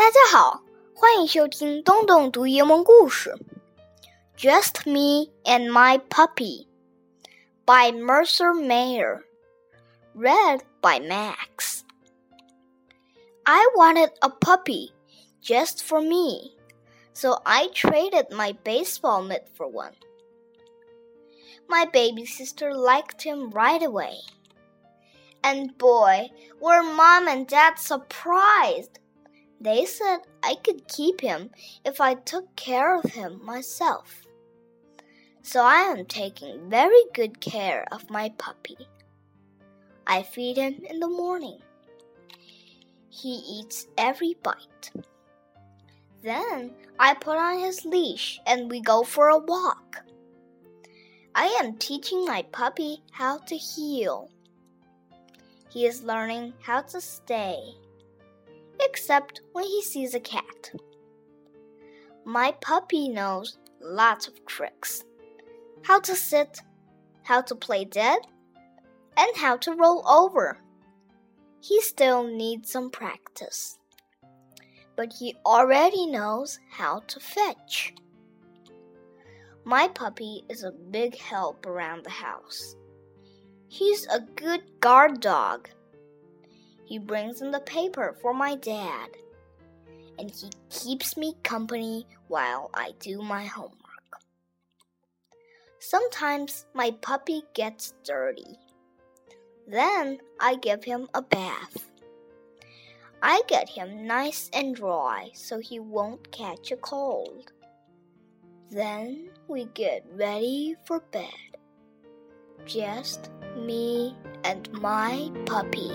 大家好，欢迎收听东东读英文故事。Just Me and My Puppy by Mercer Mayer. Read by Max. I wanted a puppy just for me, so I traded my baseball mitt for one. My baby sister liked him right away. And boy, were mom and dad surprised they said I could keep him if I took care of him myself. So I am taking very good care of my puppy. I feed him in the morning. He eats every bite. Then I put on his leash and we go for a walk. I am teaching my puppy how to heel. He is learning how to stay except when he sees a cat. My puppy knows lots of tricks how to sit, how to play dead, and how to roll over. He still needs some practice, but he already knows how to fetch. My puppy is a big help around the house. He's a good guard dog he brings in the paper for my dad. And he keeps me company while I do my homework. Sometimes my puppy gets dirty. Then I give him a bath. I get him nice and dry so he won't catch a cold. Then we get ready for bed. Just me and my puppy.